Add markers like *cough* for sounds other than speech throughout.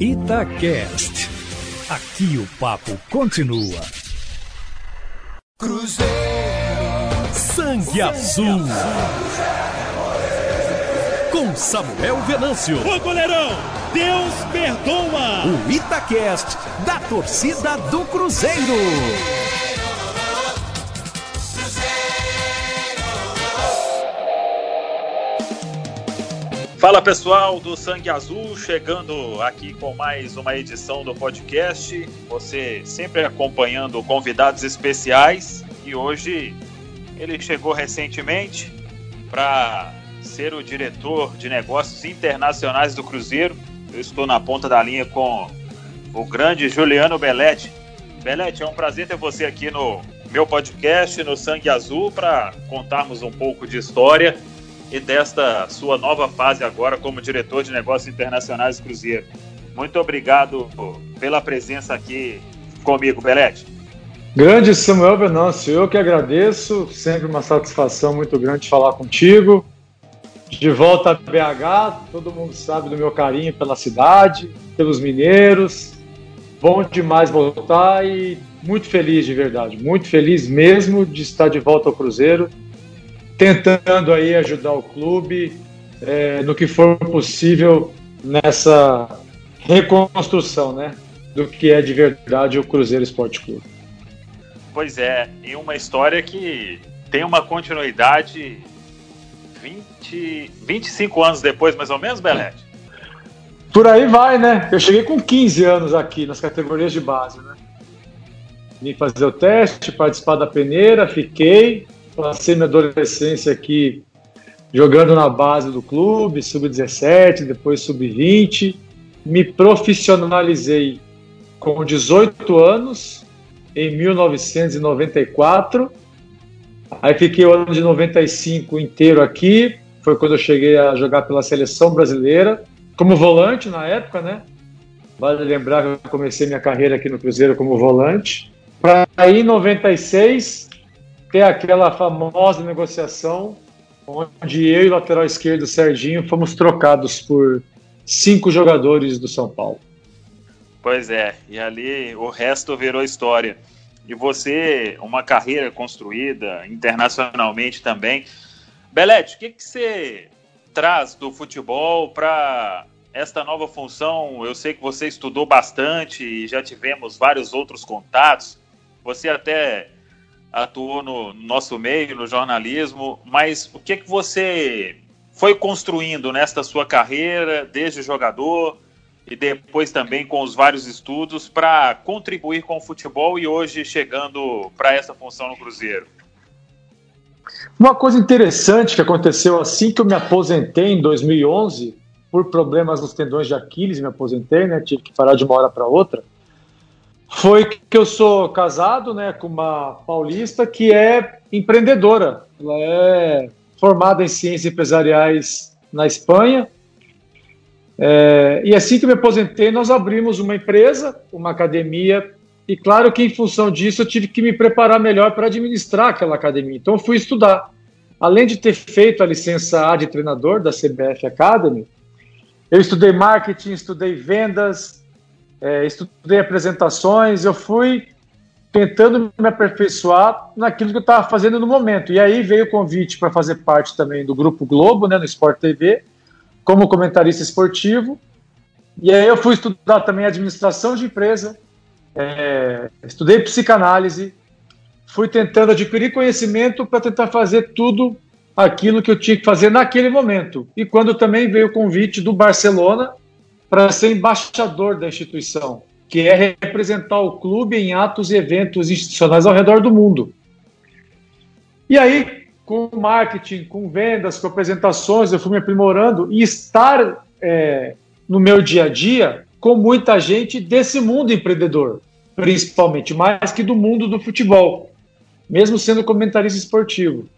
Itacast. Aqui o papo continua. Cruzeiro. Sangue Azul. Com Samuel Venâncio. Ô goleirão, Deus perdoa. O Itacast da torcida do Cruzeiro. Fala pessoal do Sangue Azul, chegando aqui com mais uma edição do podcast. Você sempre acompanhando convidados especiais e hoje ele chegou recentemente para ser o diretor de negócios internacionais do Cruzeiro. Eu estou na ponta da linha com o grande Juliano Belletti. Belletti, é um prazer ter você aqui no meu podcast, no Sangue Azul, para contarmos um pouco de história e desta sua nova fase agora como diretor de negócios internacionais do Cruzeiro. Muito obrigado pela presença aqui comigo, Belete. Grande Samuel Venâncio, eu que agradeço, sempre uma satisfação muito grande falar contigo. De volta a BH, todo mundo sabe do meu carinho pela cidade, pelos mineiros. Bom demais voltar e muito feliz de verdade, muito feliz mesmo de estar de volta ao Cruzeiro tentando aí ajudar o clube é, no que for possível nessa reconstrução, né, do que é de verdade o Cruzeiro Esporte Clube. Pois é, e uma história que tem uma continuidade 20, 25 anos depois, mais ou menos, Belete? Por aí vai, né? Eu cheguei com 15 anos aqui nas categorias de base, né? Vim fazer o teste, participar da peneira, fiquei, Passei minha adolescência aqui jogando na base do clube, sub-17, depois sub-20. Me profissionalizei com 18 anos, em 1994. Aí fiquei o ano de 95 inteiro aqui. Foi quando eu cheguei a jogar pela seleção brasileira, como volante na época, né? Vale lembrar que eu comecei minha carreira aqui no Cruzeiro como volante. Para aí, em 96, ter aquela famosa negociação onde eu e o lateral esquerdo Serginho fomos trocados por cinco jogadores do São Paulo. Pois é, e ali o resto virou história. E você, uma carreira construída internacionalmente também. Belete, o que, que você traz do futebol para esta nova função? Eu sei que você estudou bastante e já tivemos vários outros contatos. Você até atuou no nosso meio, no jornalismo, mas o que, que você foi construindo nesta sua carreira, desde jogador e depois também com os vários estudos, para contribuir com o futebol e hoje chegando para essa função no Cruzeiro? Uma coisa interessante que aconteceu assim que eu me aposentei em 2011, por problemas nos tendões de Aquiles, me aposentei, né? Tive que parar de uma hora para outra foi que eu sou casado né, com uma paulista que é empreendedora. Ela é formada em ciências empresariais na Espanha. É, e assim que me aposentei, nós abrimos uma empresa, uma academia, e claro que em função disso eu tive que me preparar melhor para administrar aquela academia. Então fui estudar. Além de ter feito a licença A de treinador da CBF Academy, eu estudei marketing, estudei vendas, é, estudei apresentações, eu fui tentando me aperfeiçoar naquilo que eu estava fazendo no momento. E aí veio o convite para fazer parte também do Grupo Globo, né, no Sport TV, como comentarista esportivo. E aí eu fui estudar também administração de empresa, é, estudei psicanálise, fui tentando adquirir conhecimento para tentar fazer tudo aquilo que eu tinha que fazer naquele momento. E quando também veio o convite do Barcelona, para ser embaixador da instituição, que é representar o clube em atos e eventos institucionais ao redor do mundo. E aí, com marketing, com vendas, com apresentações, eu fui me aprimorando e estar é, no meu dia a dia com muita gente desse mundo empreendedor, principalmente, mais que do mundo do futebol, mesmo sendo comentarista esportivo.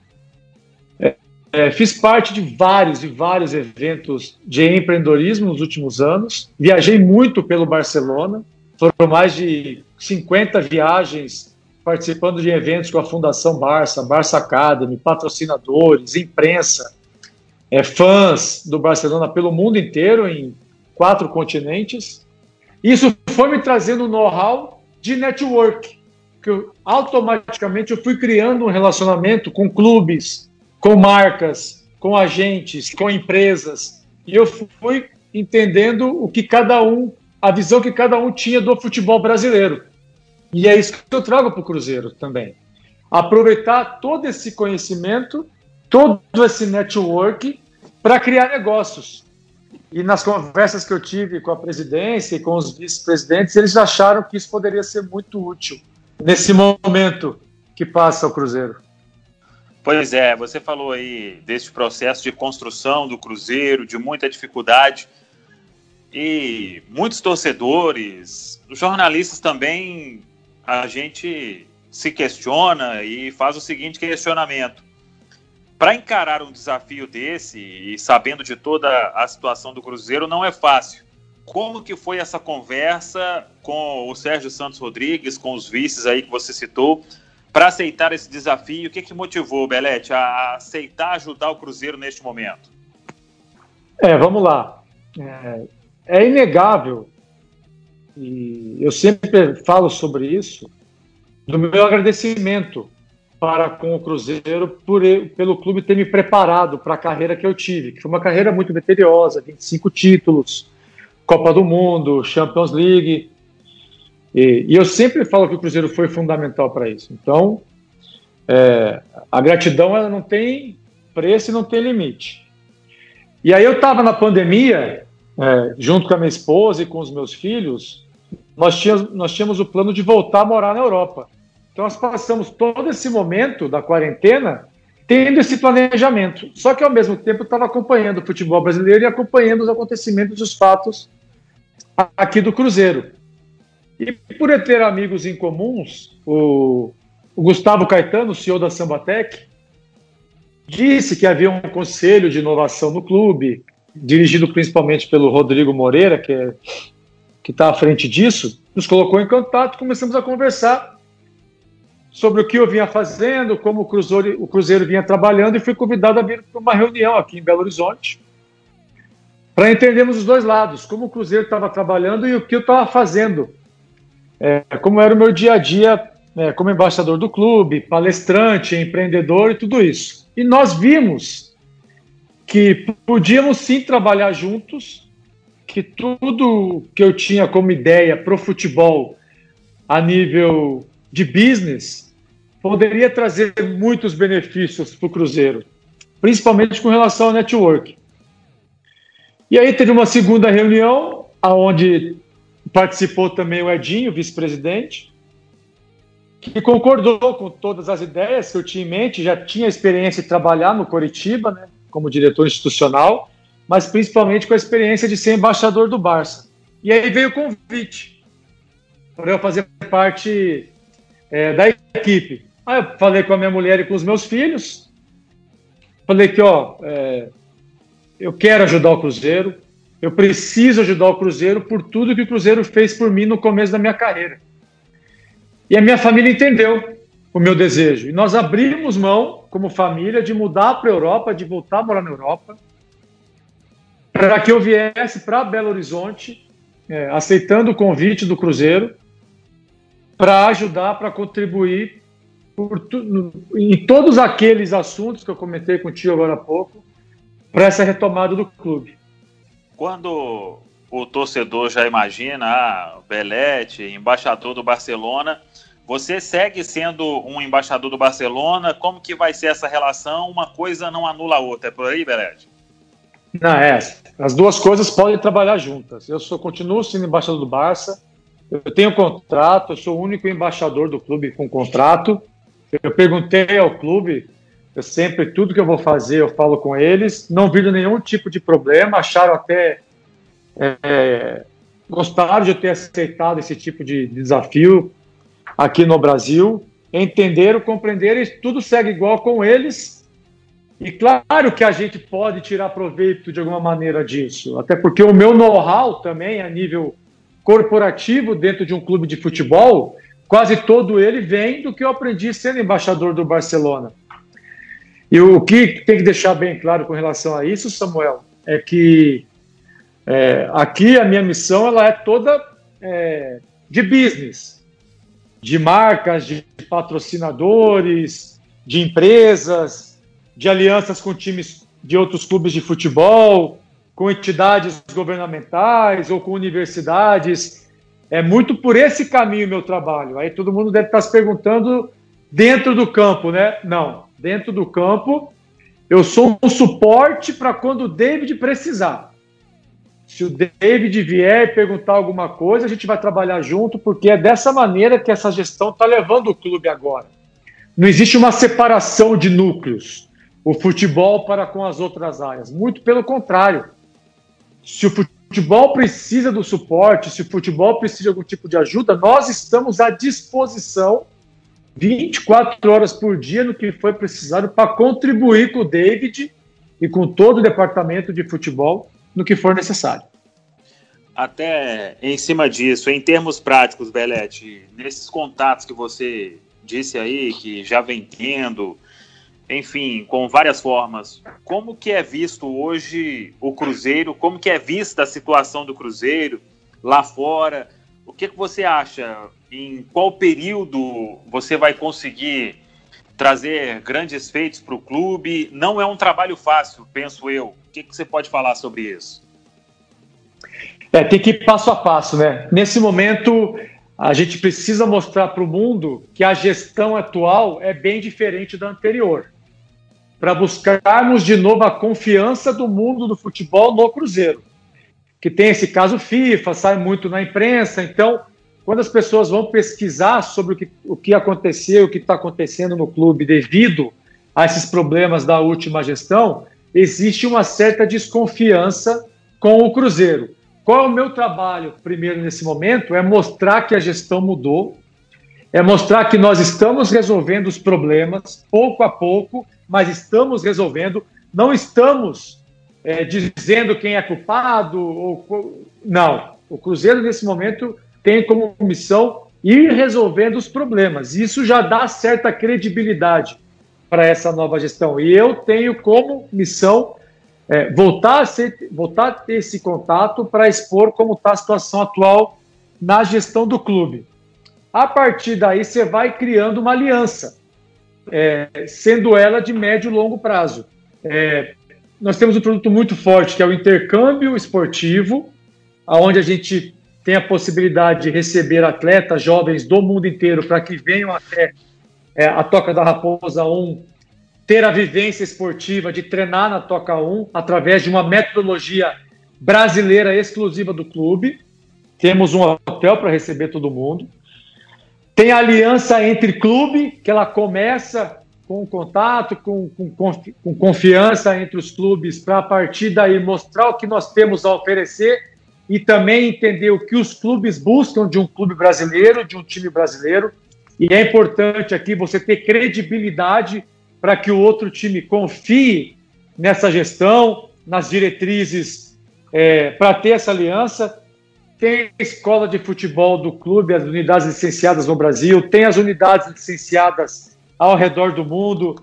É, fiz parte de vários e vários eventos de empreendedorismo nos últimos anos. Viajei muito pelo Barcelona. Foram mais de 50 viagens participando de eventos com a Fundação Barça, Barça Academy, patrocinadores, imprensa, é, fãs do Barcelona pelo mundo inteiro, em quatro continentes. Isso foi me trazendo know-how de network, que eu, automaticamente eu fui criando um relacionamento com clubes, com marcas, com agentes, com empresas, e eu fui entendendo o que cada um, a visão que cada um tinha do futebol brasileiro. E é isso que eu trago para o Cruzeiro também. Aproveitar todo esse conhecimento, todo esse network para criar negócios. E nas conversas que eu tive com a presidência e com os vice-presidentes, eles acharam que isso poderia ser muito útil nesse momento que passa o Cruzeiro. Pois é, você falou aí desse processo de construção do Cruzeiro, de muita dificuldade. E muitos torcedores, jornalistas também, a gente se questiona e faz o seguinte questionamento. Para encarar um desafio desse e sabendo de toda a situação do Cruzeiro, não é fácil. Como que foi essa conversa com o Sérgio Santos Rodrigues, com os vices aí que você citou, para aceitar esse desafio? O que, que motivou, Belete, a aceitar ajudar o Cruzeiro neste momento? É, vamos lá. É, é inegável, e eu sempre falo sobre isso, do meu agradecimento para com o Cruzeiro por, pelo clube ter me preparado para a carreira que eu tive, que foi uma carreira muito vitoriosa, 25 títulos, Copa do Mundo, Champions League, e, e, eu sempre falo que o Cruzeiro foi fundamental para isso. Então, é, a gratidão ela não tem preço e não tem limite. E aí eu estava na pandemia, é, junto com a minha esposa e com os meus filhos, nós tínhamos, nós tínhamos o plano de voltar a morar na Europa. Então nós passamos todo esse momento da quarentena tendo esse planejamento. Só que ao mesmo tempo estava acompanhando o futebol brasileiro e acompanhando os acontecimentos os fatos aqui do Cruzeiro. E por ter amigos em comuns, o, o Gustavo Caetano, CEO da Sambatec, disse que havia um conselho de inovação no clube, dirigido principalmente pelo Rodrigo Moreira, que é, está à frente disso, nos colocou em contato, começamos a conversar sobre o que eu vinha fazendo, como o Cruzeiro, o Cruzeiro vinha trabalhando, e fui convidado a vir para uma reunião aqui em Belo Horizonte, para entendermos os dois lados, como o Cruzeiro estava trabalhando e o que eu estava fazendo é, como era o meu dia a dia é, como embaixador do clube, palestrante, empreendedor e tudo isso. E nós vimos que podíamos sim trabalhar juntos, que tudo que eu tinha como ideia para o futebol a nível de business poderia trazer muitos benefícios para o Cruzeiro, principalmente com relação ao network. E aí teve uma segunda reunião, aonde Participou também o Edinho, vice-presidente, que concordou com todas as ideias que eu tinha em mente, já tinha experiência de trabalhar no Coritiba, né, como diretor institucional, mas principalmente com a experiência de ser embaixador do Barça. E aí veio o convite para eu fazer parte é, da equipe. Aí eu falei com a minha mulher e com os meus filhos, falei que, ó, é, eu quero ajudar o Cruzeiro, eu preciso ajudar o Cruzeiro por tudo que o Cruzeiro fez por mim no começo da minha carreira. E a minha família entendeu o meu desejo. E nós abrimos mão, como família, de mudar para a Europa, de voltar a morar na Europa, para que eu viesse para Belo Horizonte, é, aceitando o convite do Cruzeiro, para ajudar, para contribuir tu, em todos aqueles assuntos que eu comentei contigo agora há pouco, para essa retomada do clube quando o torcedor já imagina, ah, Belete, embaixador do Barcelona, você segue sendo um embaixador do Barcelona? Como que vai ser essa relação? Uma coisa não anula a outra, é por aí, Belete? Não, é. As duas coisas podem trabalhar juntas. Eu sou, continuo sendo embaixador do Barça, eu tenho contrato, eu sou o único embaixador do clube com contrato. Eu perguntei ao clube eu sempre, tudo que eu vou fazer, eu falo com eles. Não viram nenhum tipo de problema, acharam até. É, gostaram de ter aceitado esse tipo de desafio aqui no Brasil. Entenderam, compreenderam e tudo segue igual com eles. E claro que a gente pode tirar proveito de alguma maneira disso, até porque o meu know-how também a nível corporativo dentro de um clube de futebol, quase todo ele vem do que eu aprendi sendo embaixador do Barcelona. E o que tem que deixar bem claro com relação a isso, Samuel, é que é, aqui a minha missão ela é toda é, de business, de marcas, de patrocinadores, de empresas, de alianças com times de outros clubes de futebol, com entidades governamentais ou com universidades. É muito por esse caminho meu trabalho. Aí todo mundo deve estar se perguntando dentro do campo, né? Não, dentro do campo eu sou um suporte para quando o David precisar. Se o David vier perguntar alguma coisa, a gente vai trabalhar junto, porque é dessa maneira que essa gestão está levando o clube agora. Não existe uma separação de núcleos, o futebol para com as outras áreas. Muito pelo contrário. Se o futebol precisa do suporte, se o futebol precisa de algum tipo de ajuda, nós estamos à disposição 24 horas por dia no que foi precisado para contribuir com o David e com todo o departamento de futebol no que for necessário. Até em cima disso, em termos práticos, Belete, nesses contatos que você disse aí, que já vem tendo, enfim, com várias formas, como que é visto hoje o Cruzeiro, como que é vista a situação do Cruzeiro lá fora, o que, que você acha? Em qual período você vai conseguir trazer grandes feitos para o clube? Não é um trabalho fácil, penso eu. O que, que você pode falar sobre isso? É, tem que ir passo a passo, né? Nesse momento, a gente precisa mostrar para o mundo que a gestão atual é bem diferente da anterior. Para buscarmos de novo a confiança do mundo do futebol no Cruzeiro que tem esse caso FIFA, sai muito na imprensa. Então, quando as pessoas vão pesquisar sobre o que, o que aconteceu, o que está acontecendo no clube devido a esses problemas da última gestão, existe uma certa desconfiança com o Cruzeiro. Qual é o meu trabalho, primeiro, nesse momento? É mostrar que a gestão mudou, é mostrar que nós estamos resolvendo os problemas, pouco a pouco, mas estamos resolvendo. Não estamos é, dizendo quem é culpado. Ou, não. O Cruzeiro, nesse momento, tem como missão ir resolvendo os problemas. Isso já dá certa credibilidade para essa nova gestão. E eu tenho como missão é, voltar, a ser, voltar a ter esse contato para expor como está a situação atual na gestão do clube. A partir daí, você vai criando uma aliança, é, sendo ela de médio e longo prazo. É, nós temos um produto muito forte, que é o intercâmbio esportivo, onde a gente tem a possibilidade de receber atletas jovens do mundo inteiro para que venham até é, a Toca da Raposa 1 ter a vivência esportiva de treinar na Toca 1 através de uma metodologia brasileira exclusiva do clube. Temos um hotel para receber todo mundo. Tem a aliança entre clube, que ela começa com contato, com, com, com confiança entre os clubes, para a partir daí mostrar o que nós temos a oferecer e também entender o que os clubes buscam de um clube brasileiro, de um time brasileiro. E é importante aqui você ter credibilidade para que o outro time confie nessa gestão, nas diretrizes, é, para ter essa aliança. Tem a escola de futebol do clube, as unidades licenciadas no Brasil, tem as unidades licenciadas ao redor do mundo.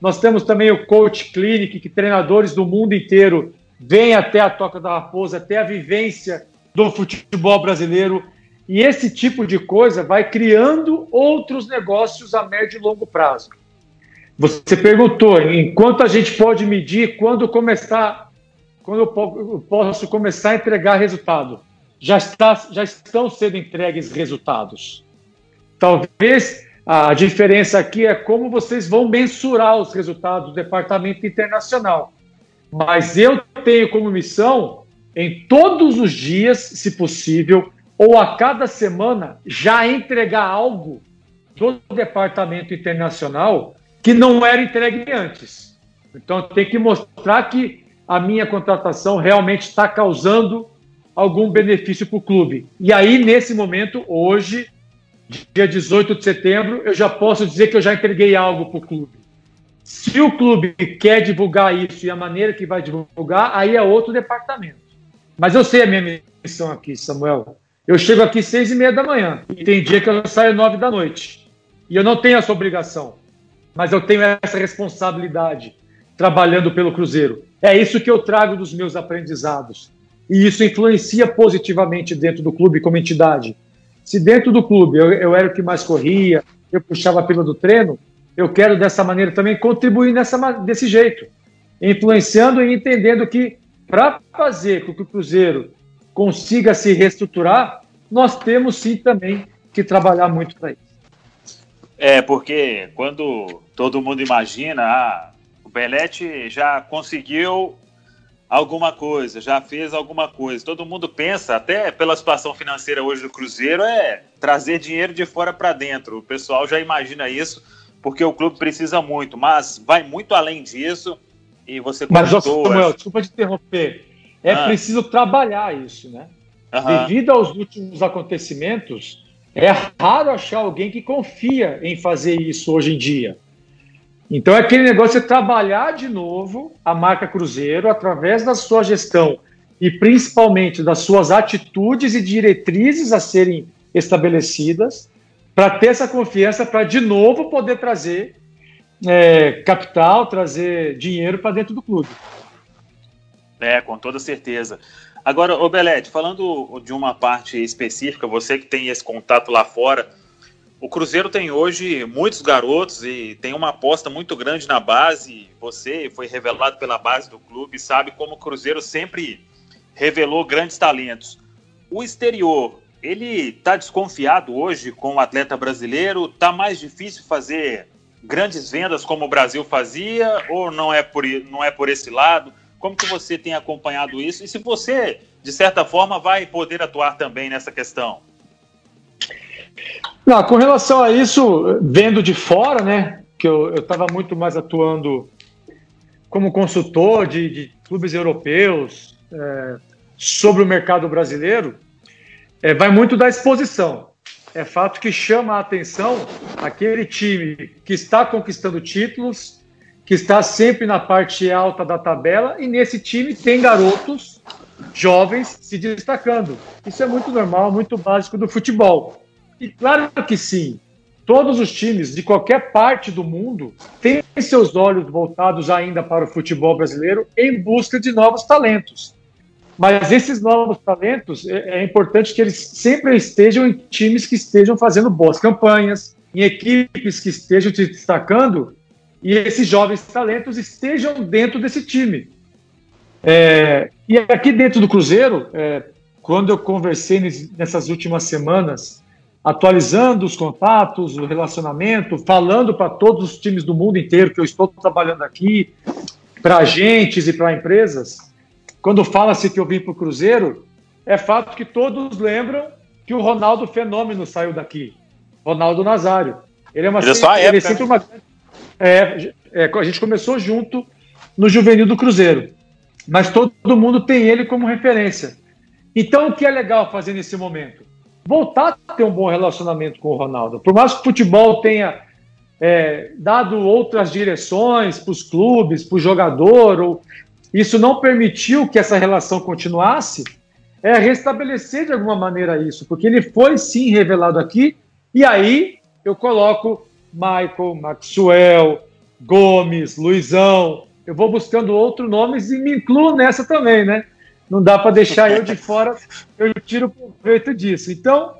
Nós temos também o Coach Clinic, que treinadores do mundo inteiro vêm até a Toca da Raposa, até a vivência do futebol brasileiro. E esse tipo de coisa vai criando outros negócios a médio e longo prazo. Você perguntou, enquanto a gente pode medir quando começar, quando eu posso começar a entregar resultado? Já, está, já estão sendo entregues resultados. Talvez a diferença aqui é como vocês vão mensurar os resultados do departamento internacional. Mas eu tenho como missão, em todos os dias, se possível, ou a cada semana, já entregar algo do departamento internacional que não era entregue antes. Então, tem que mostrar que a minha contratação realmente está causando algum benefício para o clube. E aí, nesse momento, hoje, dia 18 de setembro, eu já posso dizer que eu já entreguei algo para o clube. Se o clube quer divulgar isso e a maneira que vai divulgar, aí é outro departamento. Mas eu sei a minha missão aqui, Samuel. Eu chego aqui seis e meia da manhã e tem dia que eu saio nove da noite. E eu não tenho essa obrigação, mas eu tenho essa responsabilidade trabalhando pelo Cruzeiro. É isso que eu trago dos meus aprendizados. e isso influencia positivamente dentro do clube como entidade. Se dentro do clube eu, eu era o que mais corria, eu puxava a pila do treino, eu quero dessa maneira também contribuir nessa, desse jeito, influenciando e entendendo que para fazer com que o Cruzeiro consiga se reestruturar, nós temos sim também que trabalhar muito para isso. É, porque quando todo mundo imagina, ah, o Belete já conseguiu alguma coisa, já fez alguma coisa. Todo mundo pensa, até pela situação financeira hoje do Cruzeiro, é trazer dinheiro de fora para dentro. O pessoal já imagina isso, porque o clube precisa muito, mas vai muito além disso. E você comentou... Mas, Samuel, desculpa te interromper. É ah. preciso trabalhar isso, né? Uhum. Devido aos últimos acontecimentos, é raro achar alguém que confia em fazer isso hoje em dia. Então é aquele negócio de trabalhar de novo a marca Cruzeiro através da sua gestão e principalmente das suas atitudes e diretrizes a serem estabelecidas para ter essa confiança para de novo poder trazer é, capital, trazer dinheiro para dentro do clube. É, com toda certeza. Agora, Belete, falando de uma parte específica, você que tem esse contato lá fora, o Cruzeiro tem hoje muitos garotos e tem uma aposta muito grande na base. Você foi revelado pela base do clube, sabe como o Cruzeiro sempre revelou grandes talentos. O exterior, ele está desconfiado hoje com o atleta brasileiro? Está mais difícil fazer grandes vendas como o Brasil fazia ou não é por, não é por esse lado? Como que você tem acompanhado isso? E se você, de certa forma, vai poder atuar também nessa questão? Não, com relação a isso, vendo de fora, né, que eu estava muito mais atuando como consultor de, de clubes europeus é, sobre o mercado brasileiro, é, vai muito da exposição. É fato que chama a atenção aquele time que está conquistando títulos, que está sempre na parte alta da tabela, e nesse time tem garotos jovens se destacando. Isso é muito normal, muito básico do futebol. E claro que sim, todos os times de qualquer parte do mundo têm seus olhos voltados ainda para o futebol brasileiro em busca de novos talentos. Mas esses novos talentos, é, é importante que eles sempre estejam em times que estejam fazendo boas campanhas, em equipes que estejam se destacando e esses jovens talentos estejam dentro desse time. É, e aqui dentro do Cruzeiro, é, quando eu conversei nessas últimas semanas atualizando os contatos, o relacionamento, falando para todos os times do mundo inteiro que eu estou trabalhando aqui, para agentes e para empresas. Quando fala-se que eu vim para o Cruzeiro, é fato que todos lembram que o Ronaldo Fenômeno saiu daqui. Ronaldo Nazário. Ele é uma ele, é ele é sempre uma é, é, a gente começou junto no juvenil do Cruzeiro, mas todo mundo tem ele como referência. Então, o que é legal fazer nesse momento? Voltar a ter um bom relacionamento com o Ronaldo. Por mais que o futebol tenha é, dado outras direções para os clubes, para o jogador, ou isso não permitiu que essa relação continuasse, é restabelecer de alguma maneira isso, porque ele foi sim revelado aqui, e aí eu coloco Michael, Maxwell, Gomes, Luizão, eu vou buscando outros nomes e me incluo nessa também, né? Não dá para deixar eu de fora, eu tiro proveito disso. Então,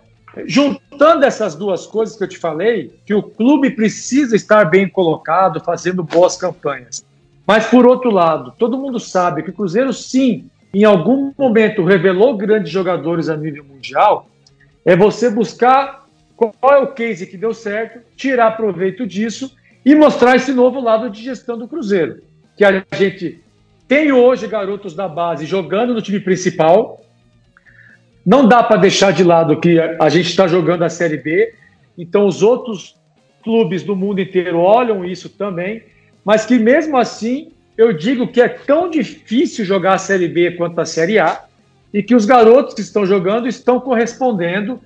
juntando essas duas coisas que eu te falei, que o clube precisa estar bem colocado, fazendo boas campanhas. Mas, por outro lado, todo mundo sabe que o Cruzeiro, sim, em algum momento revelou grandes jogadores a nível mundial, é você buscar qual é o case que deu certo, tirar proveito disso e mostrar esse novo lado de gestão do Cruzeiro. Que a gente tem hoje garotos da base jogando no time principal. Não dá para deixar de lado que a gente está jogando a Série B. Então, os outros clubes do mundo inteiro olham isso também. Mas que mesmo assim, eu digo que é tão difícil jogar a Série B quanto a Série A. E que os garotos que estão jogando estão correspondendo,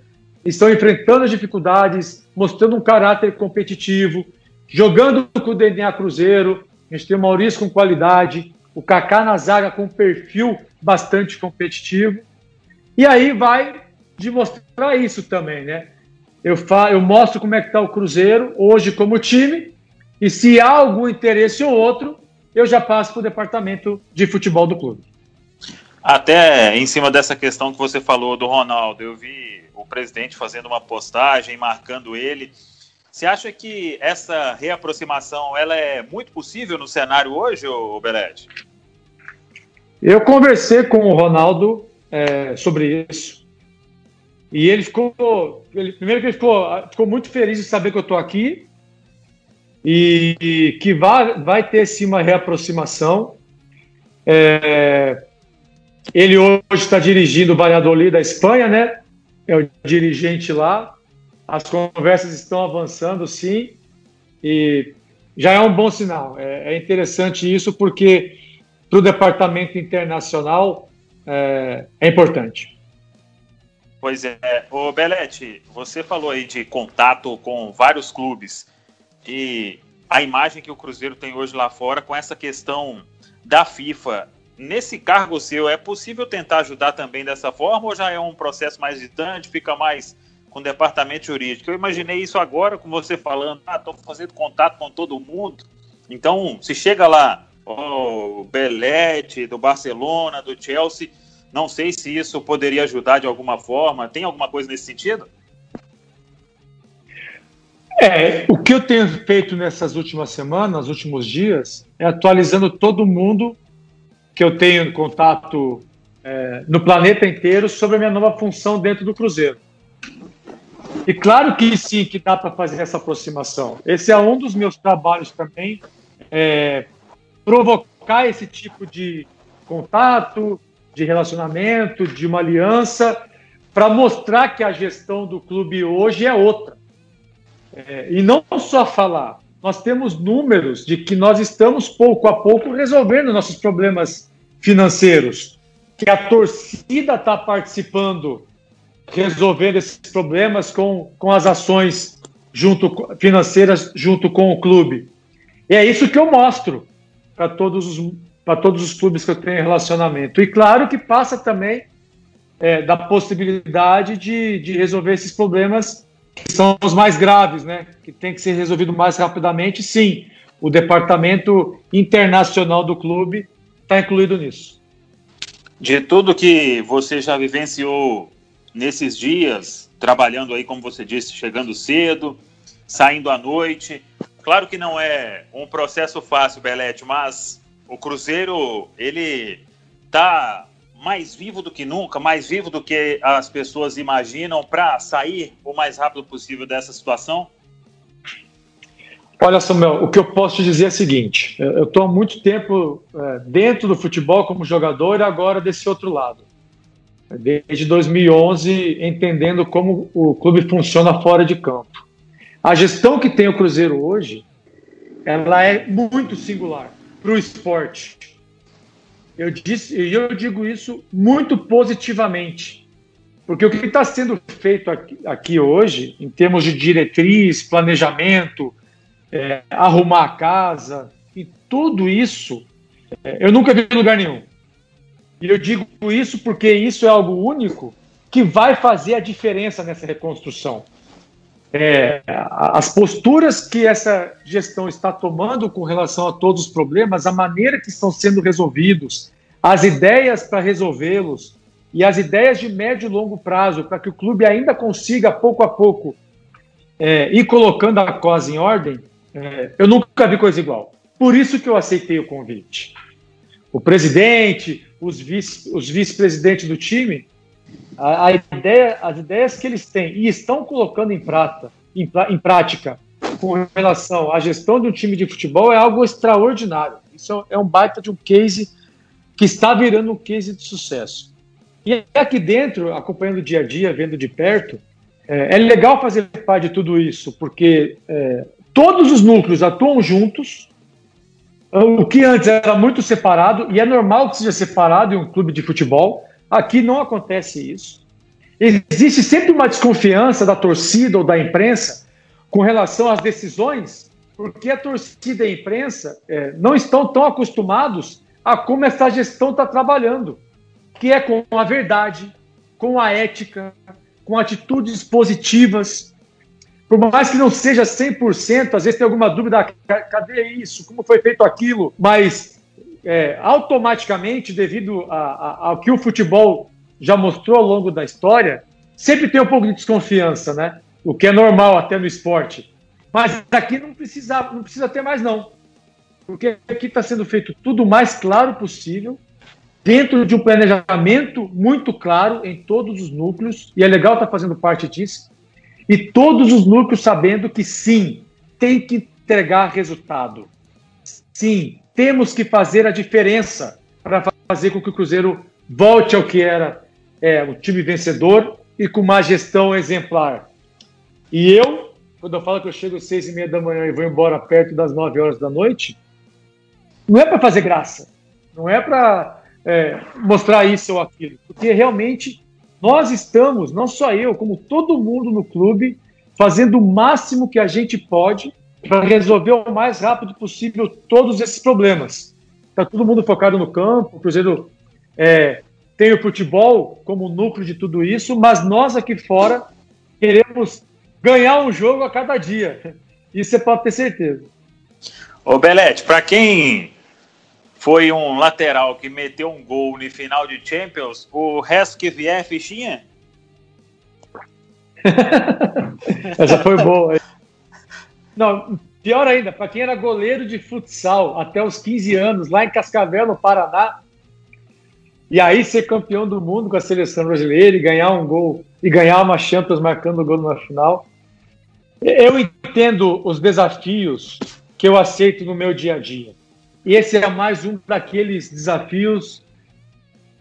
estão enfrentando as dificuldades, mostrando um caráter competitivo, jogando com o DNA Cruzeiro. A gente tem o Maurício com qualidade, o Kaká na zaga com um perfil bastante competitivo. E aí vai de mostrar isso também, né? Eu, fa eu mostro como é que está o Cruzeiro hoje como time, e se há algum interesse ou outro, eu já passo para o departamento de futebol do clube. Até em cima dessa questão que você falou do Ronaldo, eu vi o presidente fazendo uma postagem, marcando ele. Você acha que essa reaproximação ela é muito possível no cenário hoje, Belete? Eu conversei com o Ronaldo é, sobre isso. E ele ficou. Ele, primeiro que ele ficou, ficou muito feliz de saber que eu estou aqui e, que vai, vai ter sim uma reaproximação. É, ele hoje está dirigindo o Valladolid da Espanha, né? É o dirigente lá. As conversas estão avançando, sim, e já é um bom sinal. É, é interessante isso porque para o departamento internacional é, é, importante. Pois é. O Belete, você falou aí de contato com vários clubes e a imagem que o Cruzeiro tem hoje lá fora com essa questão da FIFA. Nesse cargo seu, é possível tentar ajudar também dessa forma ou já é um processo mais distante, fica mais com o departamento jurídico. Eu imaginei isso agora com você falando, ah, estou fazendo contato com todo mundo. Então, se chega lá, o Belete, do Barcelona, do Chelsea, não sei se isso poderia ajudar de alguma forma. Tem alguma coisa nesse sentido? É, o que eu tenho feito nessas últimas semanas, nos últimos dias, é atualizando todo mundo que eu tenho contato é, no planeta inteiro sobre a minha nova função dentro do Cruzeiro. E claro que sim, que dá para fazer essa aproximação. Esse é um dos meus trabalhos também, é, provocar esse tipo de contato, de relacionamento, de uma aliança, para mostrar que a gestão do clube hoje é outra. É, e não só falar, nós temos números de que nós estamos pouco a pouco resolvendo nossos problemas financeiros, que a torcida está participando resolvendo esses problemas com, com as ações junto financeiras junto com o clube. E é isso que eu mostro para todos os para todos os clubes que eu tenho relacionamento. E claro que passa também é, da possibilidade de, de resolver esses problemas que são os mais graves, né? Que tem que ser resolvido mais rapidamente. Sim, o departamento internacional do clube está incluído nisso. De tudo que você já vivenciou nesses dias, trabalhando aí, como você disse, chegando cedo, saindo à noite. Claro que não é um processo fácil, Belete, mas o Cruzeiro, ele tá mais vivo do que nunca, mais vivo do que as pessoas imaginam para sair o mais rápido possível dessa situação? Olha, Samuel, o que eu posso te dizer é o seguinte: eu estou há muito tempo é, dentro do futebol como jogador e agora desse outro lado desde 2011, entendendo como o clube funciona fora de campo. A gestão que tem o Cruzeiro hoje, ela é muito singular para o esporte. Eu disse, e eu digo isso muito positivamente, porque o que está sendo feito aqui, aqui, hoje, em termos de diretriz, planejamento, é, arrumar a casa, e tudo isso, é, eu nunca vi em lugar nenhum. E eu digo isso porque isso é algo único que vai fazer a diferença nessa reconstrução. É, as posturas que essa gestão está tomando com relação a todos os problemas, a maneira que estão sendo resolvidos, as ideias para resolvê-los e as ideias de médio e longo prazo para que o clube ainda consiga, pouco a pouco, é, ir colocando a coisa em ordem, é, eu nunca vi coisa igual. Por isso que eu aceitei o convite. O presidente, os vice-presidentes vice do time, a, a, ideia, as ideias que eles têm e estão colocando em, prata, em, em prática com relação à gestão de um time de futebol é algo extraordinário. Isso é um baita de um case que está virando um case de sucesso. E aqui dentro, acompanhando o dia a dia, vendo de perto, é, é legal fazer parte de tudo isso, porque é, todos os núcleos atuam juntos, o que antes era muito separado, e é normal que seja separado em um clube de futebol, aqui não acontece isso. Existe sempre uma desconfiança da torcida ou da imprensa com relação às decisões, porque a torcida e a imprensa é, não estão tão acostumados a como essa gestão está trabalhando, que é com a verdade, com a ética, com atitudes positivas, por mais que não seja 100%, às vezes tem alguma dúvida, cadê isso? Como foi feito aquilo? Mas é, automaticamente, devido a, a, ao que o futebol já mostrou ao longo da história, sempre tem um pouco de desconfiança, né? O que é normal até no esporte. Mas aqui não precisa, não precisa ter mais, não. Porque aqui está sendo feito tudo o mais claro possível, dentro de um planejamento muito claro em todos os núcleos, e é legal estar tá fazendo parte disso, e todos os núcleos sabendo que sim, tem que entregar resultado. Sim, temos que fazer a diferença para fazer com que o Cruzeiro volte ao que era é, o time vencedor e com uma gestão exemplar. E eu, quando eu falo que eu chego às seis e meia da manhã e vou embora perto das nove horas da noite, não é para fazer graça, não é para é, mostrar isso ou aquilo, porque realmente nós estamos, não só eu, como todo mundo no clube, fazendo o máximo que a gente pode para resolver o mais rápido possível todos esses problemas. Está todo mundo focado no campo, o Cruzeiro é, tem o futebol como núcleo de tudo isso, mas nós aqui fora queremos ganhar um jogo a cada dia. Isso você pode ter certeza. Ô Belete, para quem foi um lateral que meteu um gol no final de Champions, o resto que vier é fichinha? *laughs* Essa foi boa. Não, pior ainda, para quem era goleiro de futsal até os 15 anos, lá em Cascavel, no Paraná, e aí ser campeão do mundo com a seleção brasileira e ganhar um gol e ganhar uma Champions marcando o gol na final. Eu entendo os desafios que eu aceito no meu dia a dia. E esse é mais um daqueles desafios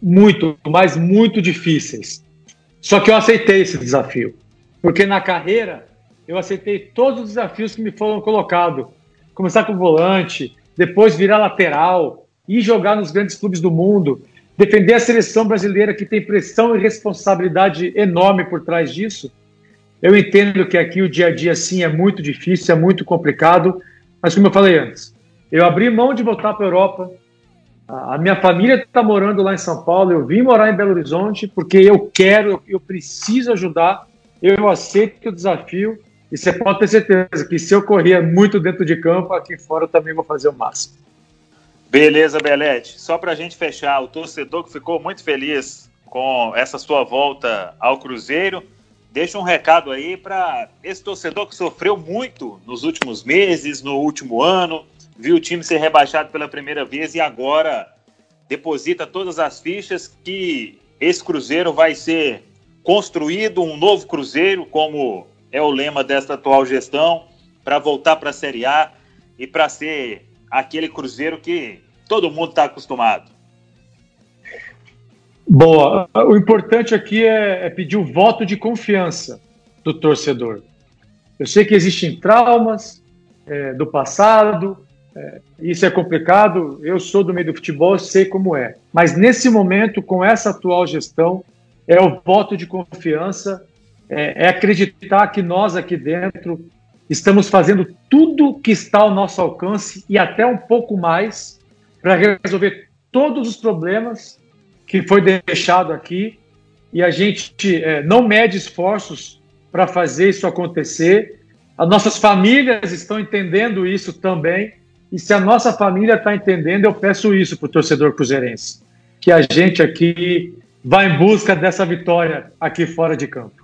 muito, mas muito difíceis. Só que eu aceitei esse desafio, porque na carreira eu aceitei todos os desafios que me foram colocados. Começar com volante, depois virar lateral, ir jogar nos grandes clubes do mundo defender a seleção brasileira que tem pressão e responsabilidade enorme por trás disso. Eu entendo que aqui o dia a dia sim é muito difícil, é muito complicado, mas como eu falei antes, eu abri mão de voltar para a Europa. A minha família está morando lá em São Paulo, eu vim morar em Belo Horizonte porque eu quero, eu preciso ajudar, eu aceito o desafio e você pode ter certeza que se eu correr muito dentro de campo, aqui fora eu também vou fazer o máximo. Beleza, Belete. Só para a gente fechar, o torcedor que ficou muito feliz com essa sua volta ao Cruzeiro, deixa um recado aí para esse torcedor que sofreu muito nos últimos meses, no último ano, viu o time ser rebaixado pela primeira vez e agora deposita todas as fichas que esse Cruzeiro vai ser construído, um novo Cruzeiro, como é o lema desta atual gestão, para voltar para a Série A e para ser aquele Cruzeiro que todo mundo está acostumado. Boa. O importante aqui é, é, pedir o voto de confiança do torcedor. Eu sei que existem traumas é, do passado, é, isso é complicado. Eu sou do meio do futebol, sei como é. Mas nesse momento, com essa atual gestão, é o voto de confiança, é, é acreditar que nós aqui dentro estamos fazendo tudo que está ao nosso alcance e até um pouco mais para resolver todos os problemas que foi deixado aqui e a gente é, não mede esforços para fazer isso acontecer. As nossas famílias estão entendendo isso também. E se a nossa família está entendendo, eu peço isso para o torcedor cruzeirense. Que a gente aqui vá em busca dessa vitória aqui fora de campo.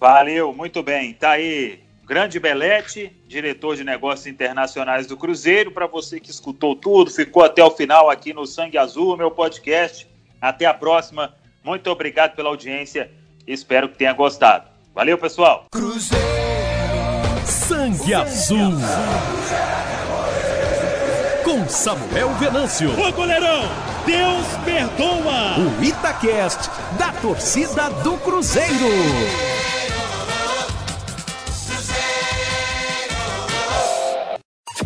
Valeu, muito bem. Tá aí Grande Belete, diretor de negócios internacionais do Cruzeiro. Para você que escutou tudo, ficou até o final aqui no Sangue Azul, meu podcast. Até a próxima. Muito obrigado pela audiência. Espero que tenha gostado. Valeu, pessoal. Cruzeiro. Sangue Azul. Com Samuel Venâncio. Ô, goleirão, Deus perdoa. O Itacast da torcida do Cruzeiro.